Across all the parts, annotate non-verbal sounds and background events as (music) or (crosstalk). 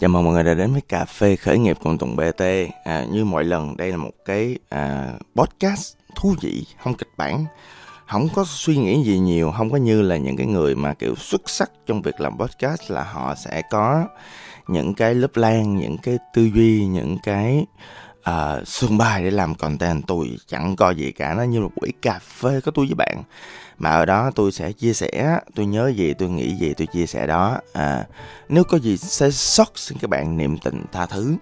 Chào mừng mọi người đã đến với cà phê khởi nghiệp cùng Tùng BT. À, như mọi lần, đây là một cái à, podcast thú vị, không kịch bản, không có suy nghĩ gì nhiều, không có như là những cái người mà kiểu xuất sắc trong việc làm podcast là họ sẽ có những cái lớp lan, những cái tư duy, những cái uh, sương bài để làm content. Tôi chẳng coi gì cả, nó như một buổi cà phê có tôi với bạn. Mà ở đó tôi sẽ chia sẻ tôi nhớ gì tôi nghĩ gì tôi chia sẻ đó. À, nếu có gì sai sót xin các bạn niệm tình tha thứ.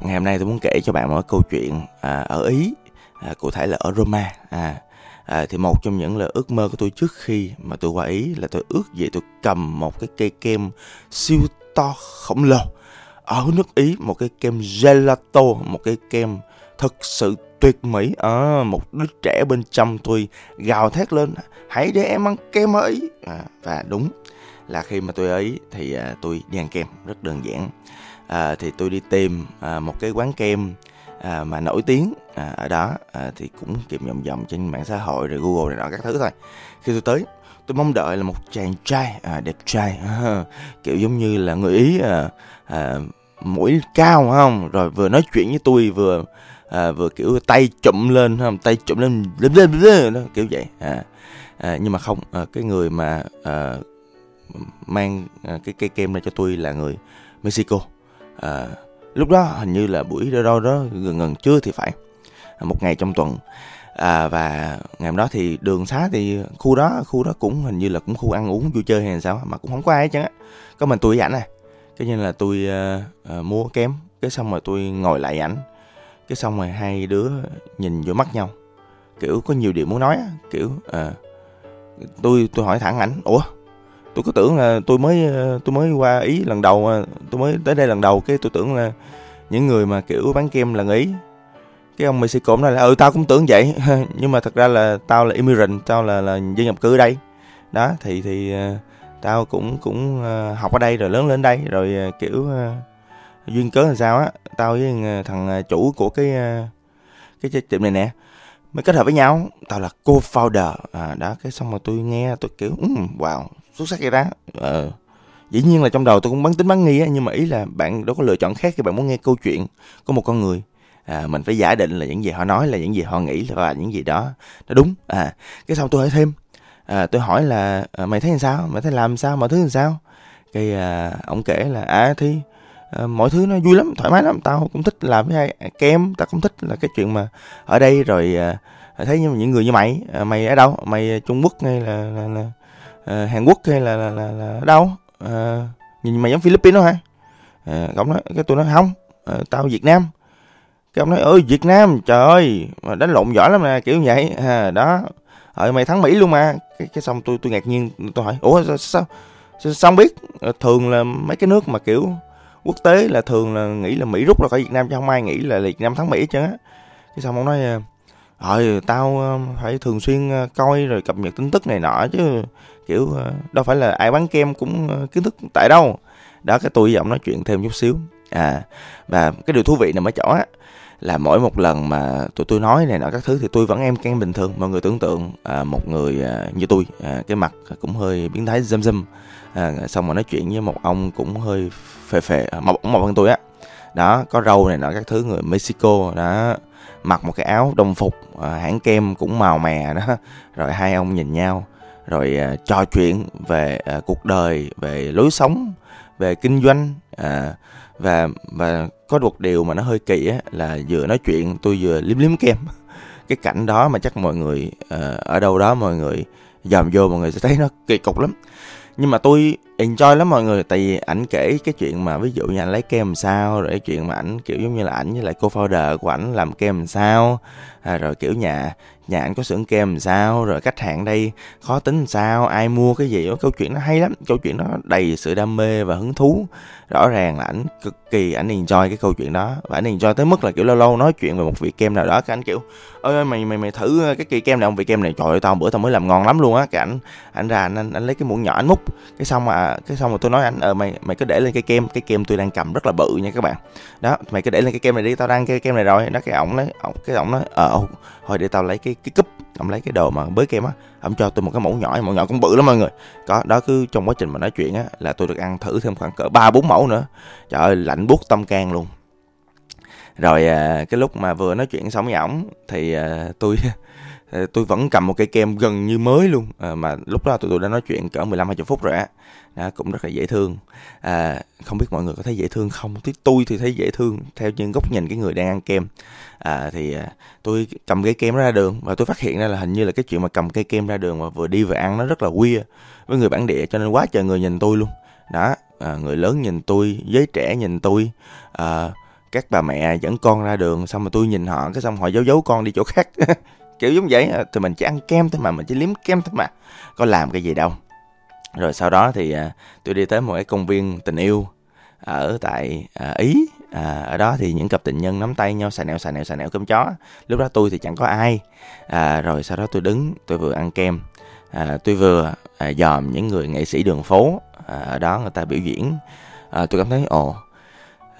Ngày hôm nay tôi muốn kể cho bạn một câu chuyện à, ở ý à, cụ thể là ở roma. À, à, thì một trong những là ước mơ của tôi trước khi mà tôi qua ý là tôi ước gì tôi cầm một cái cây kem siêu to khổng lồ ở nước ý một cái kem gelato một cái kem thực sự tuyệt mỹ. À, một đứa trẻ bên trong tôi gào thét lên hãy để em ăn kem ấy à, và đúng là khi mà tôi ấy thì à, tôi đi ăn kem rất đơn giản. À, thì tôi đi tìm à, một cái quán kem à, mà nổi tiếng à, ở đó à, thì cũng tìm vòng vòng trên mạng xã hội rồi google này nọ các thứ thôi. Khi tôi tới tôi mong đợi là một chàng trai à, đẹp trai. À, (laughs) kiểu giống như là người ý à, à, mũi cao không? Rồi vừa nói chuyện với tôi vừa à, vừa kiểu tay chụm lên không? Tay chụm lên lên lên lên đó kiểu vậy. À, à nhưng mà không à, cái người mà à, mang à, cái cây kem ra cho tôi là người Mexico. À, lúc đó hình như là buổi đó đó, đó gần gần trưa thì phải à, một ngày trong tuần. À, và ngày hôm đó thì đường xá thì khu đó khu đó cũng hình như là cũng khu ăn uống vui chơi hay sao mà cũng không có ai hết á. Có mình tôi với ảnh này cái nên là tôi uh, uh, múa kém cái xong rồi tôi ngồi lại ảnh. Cái xong rồi hai đứa nhìn vô mắt nhau. Kiểu có nhiều điều muốn nói kiểu uh, tôi tôi hỏi thẳng ảnh ủa tôi cứ tưởng là tôi mới tôi mới qua ý lần đầu tôi mới tới đây lần đầu cái tôi tưởng là những người mà kiểu bán kem là ý. Cái ông Mexico nói là ừ tao cũng tưởng vậy. (laughs) Nhưng mà thật ra là tao là immigrant tao là là dân nhập cư ở đây. Đó thì thì uh, tao cũng cũng ờ, học ở đây rồi lớn lên đây rồi ờ, kiểu ờ, duyên cớ làm sao á. Tao với thằng chủ của cái cái tiệm này nè mới kết hợp với nhau. Tao là co-founder. À đó cái xong rồi tôi nghe tôi kiểu um, wow xuất sắc vậy đó. Ờ dĩ nhiên là trong đầu tôi cũng bắn tính bắn nghi á nhưng mà ý là bạn đâu có lựa chọn khác khi bạn muốn nghe câu chuyện của một con người. À, mình phải giả định là những gì họ nói là những gì họ nghĩ là những gì đó. Nó đúng à cái xong tôi hỏi thêm à, tôi hỏi là à, mày thấy làm sao? Mày thấy làm sao? Mọi thứ làm sao? Cái à, ông kể là à thì à, mọi thứ nó vui lắm thoải mái lắm. Tao cũng thích làm với ai kem tao cũng thích là cái chuyện mà ở đây rồi à, thấy những người như mày. À, mày ở đâu? Mày trung quốc hay là, là, là à, hàn quốc hay là là, là, là đâu? À, nhìn mày giống philippines đó hả? À, ông nói cái tôi nói không à, tao việt nam. Cái ông nói ơi việt nam trời ơi mà đánh lộn giỏi lắm nè kiểu vậy. À, đó ờ mày thắng mỹ luôn mà. Cái, cái xong tôi tôi ngạc nhiên tôi hỏi ủa sao sao sao, sao không biết? Ờ, thường là mấy cái nước mà kiểu quốc tế là thường là nghĩ là Mỹ rút ra khỏi Việt Nam chứ không ai nghĩ là Việt Nam thắng Mỹ chứ cái xong ông nói ờ, ờ tao ờ, phải thường xuyên coi rồi cập nhật tin tức này nọ chứ kiểu đâu phải là ai bán kem cũng kiến thức tại đâu. Đó cái tôi với ông nói chuyện thêm chút xíu. À và cái điều thú vị nằm ở chỗ á là mỗi một lần mà tụi tôi nói này nọ các thứ thì tôi vẫn em can bình thường. Mọi người tưởng tượng à, một người à, như tôi à, cái mặt cũng hơi biến thái dâm dâm à, xong mà nói chuyện với một ông cũng hơi phè phè à, mập mập hơn tôi á. Đó có râu này nọ các thứ người Mexico đó mặc một cái áo đồng phục à, hãng kem cũng màu mè đó. (laughs) Rồi hai ông nhìn nhau rồi à, trò chuyện về à, cuộc đời về lối sống về kinh doanh à, và và có một điều mà nó hơi kỳ á là vừa nói chuyện tôi vừa liếm liếm kem. (laughs) Cái cảnh đó mà chắc mọi người uh, ở đâu đó mọi người dòm vô mọi người sẽ thấy nó kỳ cục lắm. Nhưng mà tôi enjoy lắm mọi người tại vì ảnh kể cái chuyện mà ví dụ như anh lấy kem làm sao rồi cái chuyện mà ảnh kiểu giống như là ảnh với lại cô founder của ảnh làm kem làm sao à, rồi kiểu nhà nhà anh có xưởng kem làm sao? Rồi khách hàng đây khó tính làm sao? Ai mua cái gì? Câu chuyện nó hay lắm. Câu chuyện nó đầy sự đam mê và hứng thú. Rõ ràng là ảnh cực kỳ ảnh enjoy cái câu chuyện đó. Và ảnh enjoy tới mức là kiểu lâu lâu nói chuyện về một vị kem nào đó. Cái anh kiểu ơi mày mày mày thử cái kỳ kem này ông vị kem này trời ơi tao bữa tao mới làm ngon lắm luôn á. Cái ảnh ảnh ra anh, anh, lấy cái muỗng nhỏ anh múc. Cái xong mà cái xong mà tôi nói anh ờ mày mày cứ để lên cái kem cái kem tôi đang cầm rất là bự nha các bạn. Đó mày cứ để lên cái kem này đi tao đang cái kem này rồi. Đó cái ổng nói ổng cái ổng nói ờ thôi để tao lấy cái cái cúp, ông lấy cái đồ mà bới kem á, ông cho tôi một cái mẫu nhỏ mẫu nhỏ cũng bự lắm mọi người. Có, đó cứ trong quá trình mà nói chuyện á, là tôi được ăn thử thêm khoảng cỡ ba, bốn mẫu nữa. Trời ơi, lạnh buốt tâm can luôn. Rồi à, cái lúc mà vừa nói chuyện xong với ổng, thì à, tôi Ờ, tôi vẫn cầm một cây kem gần như mới luôn. À, mà lúc đó tụi tôi đã nói chuyện cỡ 15 20 phút rồi á. Đó, cũng rất là dễ thương. À, không biết mọi người có thấy dễ thương không? Thì tôi thì thấy dễ thương theo những góc nhìn cái người đang ăn kem. À, thì à, tôi cầm cây kem ra đường và tôi phát hiện ra là hình như là cái chuyện mà cầm cây kem ra đường mà vừa đi vừa ăn nó rất là queer với người bản địa cho nên quá trời người nhìn tôi luôn. Đó à, người lớn nhìn tôi giới trẻ nhìn tôi. À, các bà mẹ dẫn con ra đường xong mà tôi nhìn họ cái xong họ giấu giấu con đi chỗ khác. (laughs) kiểu giống vậy thì mình chỉ ăn kem thôi mà mình chỉ liếm kem thôi mà có làm cái gì đâu. Rồi sau đó thì à, tôi đi tới một cái công viên tình yêu ở tại à, ý à, ở đó thì những cặp tình nhân nắm tay nhau xà nẹo xà nẹo xà nẹo cơm chó. Lúc đó tôi thì chẳng có ai à, rồi sau đó tôi đứng tôi vừa ăn kem à, tôi vừa à, dòm những người nghệ sĩ đường phố à, ở đó người ta biểu diễn. À, tôi cảm thấy ồ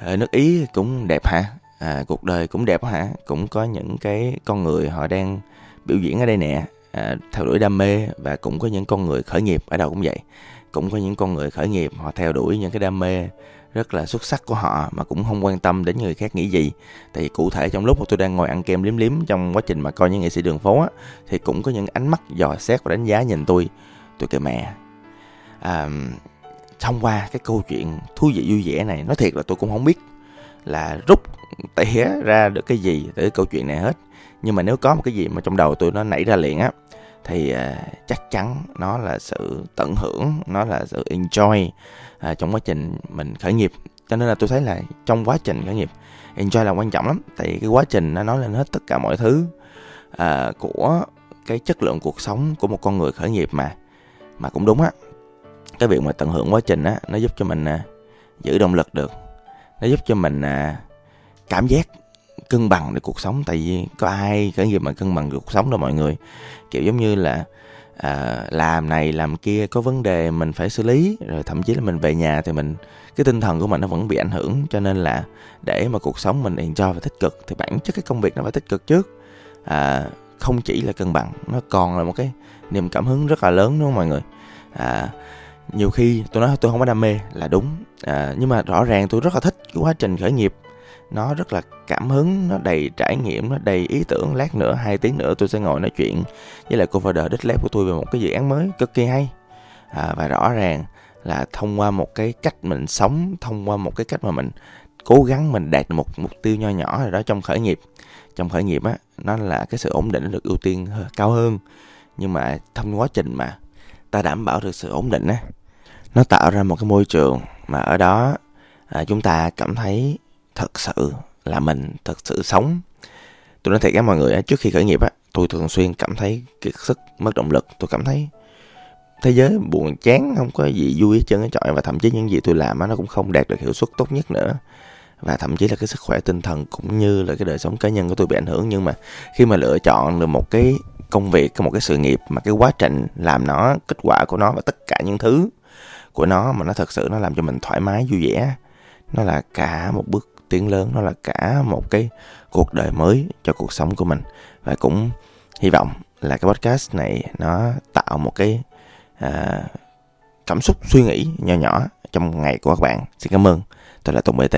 ờ, nước ý cũng đẹp hả? À, cuộc đời cũng đẹp hả? Cũng có những cái con người họ đang biểu diễn ở đây nè à, theo đuổi đam mê và cũng có những con người khởi nghiệp ở đâu cũng vậy. Cũng có những con người khởi nghiệp họ theo đuổi những cái đam mê rất là xuất sắc của họ mà cũng không quan tâm đến người khác nghĩ gì. Thì cụ thể trong lúc mà tôi đang ngồi ăn kem liếm liếm trong quá trình mà coi những nghệ sĩ đường phố á thì cũng có những ánh mắt dò xét và đánh giá nhìn tôi. Tôi kêu mẹ à, thông qua cái câu chuyện thú vị vui vẻ này nói thiệt là tôi cũng không biết là rút tỉa ra được cái gì từ cái câu chuyện này hết. Nhưng mà nếu có một cái gì mà trong đầu tôi nó nảy ra liền á thì uh, chắc chắn nó là sự tận hưởng nó là sự enjoy uh, trong quá trình mình khởi nghiệp. Cho nên là tôi thấy là trong quá trình khởi nghiệp enjoy là quan trọng lắm. Tại cái quá trình nó nói lên hết tất cả mọi thứ uh, của cái chất lượng cuộc sống của một con người khởi nghiệp mà. Mà cũng đúng á cái việc mà tận hưởng quá trình á nó giúp cho mình uh, giữ động lực được. Nó giúp cho mình uh, cảm giác cân bằng được cuộc sống. Tại vì có ai cái gì mà cân bằng được cuộc sống đâu mọi người. Kiểu giống như là à, làm này làm kia có vấn đề mình phải xử lý. Rồi thậm chí là mình về nhà thì mình cái tinh thần của mình nó vẫn bị ảnh hưởng. Cho nên là để mà cuộc sống mình enjoy và tích cực thì bản chất cái công việc nó phải tích cực trước. À, không chỉ là cân bằng nó còn là một cái niềm cảm hứng rất là lớn đúng không mọi người? À, nhiều khi tôi nói tôi không có đam mê là đúng. À, nhưng mà rõ ràng tôi rất là thích cái quá trình khởi nghiệp nó rất là cảm hứng nó đầy trải nghiệm nó đầy ý tưởng. Lát nữa hai tiếng nữa tôi sẽ ngồi nói chuyện với lại cô founder đích lép của tôi về một cái dự án mới cực kỳ hay. À, và rõ ràng là thông qua một cái cách mình sống thông qua một cái cách mà mình cố gắng mình đạt được một mục tiêu nho nhỏ rồi đó trong khởi nghiệp. Trong khởi nghiệp á nó là cái sự ổn định được ưu tiên cao hơn. Nhưng mà trong quá trình mà ta đảm bảo được sự ổn định á nó tạo ra một cái môi trường mà ở đó à, chúng ta cảm thấy thật sự là mình thật sự sống. Tôi nói thiệt với mọi người trước khi khởi nghiệp á, tôi thường xuyên cảm thấy kiệt sức, mất động lực. Tôi cảm thấy thế giới buồn chán, không có gì vui hết trơn á trọi. Và thậm chí những gì tôi làm á, nó cũng không đạt được hiệu suất tốt nhất nữa. Và thậm chí là cái sức khỏe tinh thần cũng như là cái đời sống cá nhân của tôi bị ảnh hưởng. Nhưng mà khi mà lựa chọn được một cái công việc, một cái sự nghiệp, mà cái quá trình làm nó, kết quả của nó và tất cả những thứ của nó mà nó thật sự nó làm cho mình thoải mái, vui vẻ, nó là cả một bước tiến lớn. Nó là cả một cái cuộc đời mới cho cuộc sống của mình. Và cũng hy vọng là cái podcast này nó tạo một cái à, cảm xúc suy nghĩ nhỏ nhỏ trong ngày của các bạn. Xin cảm ơn. Tôi là tùng bt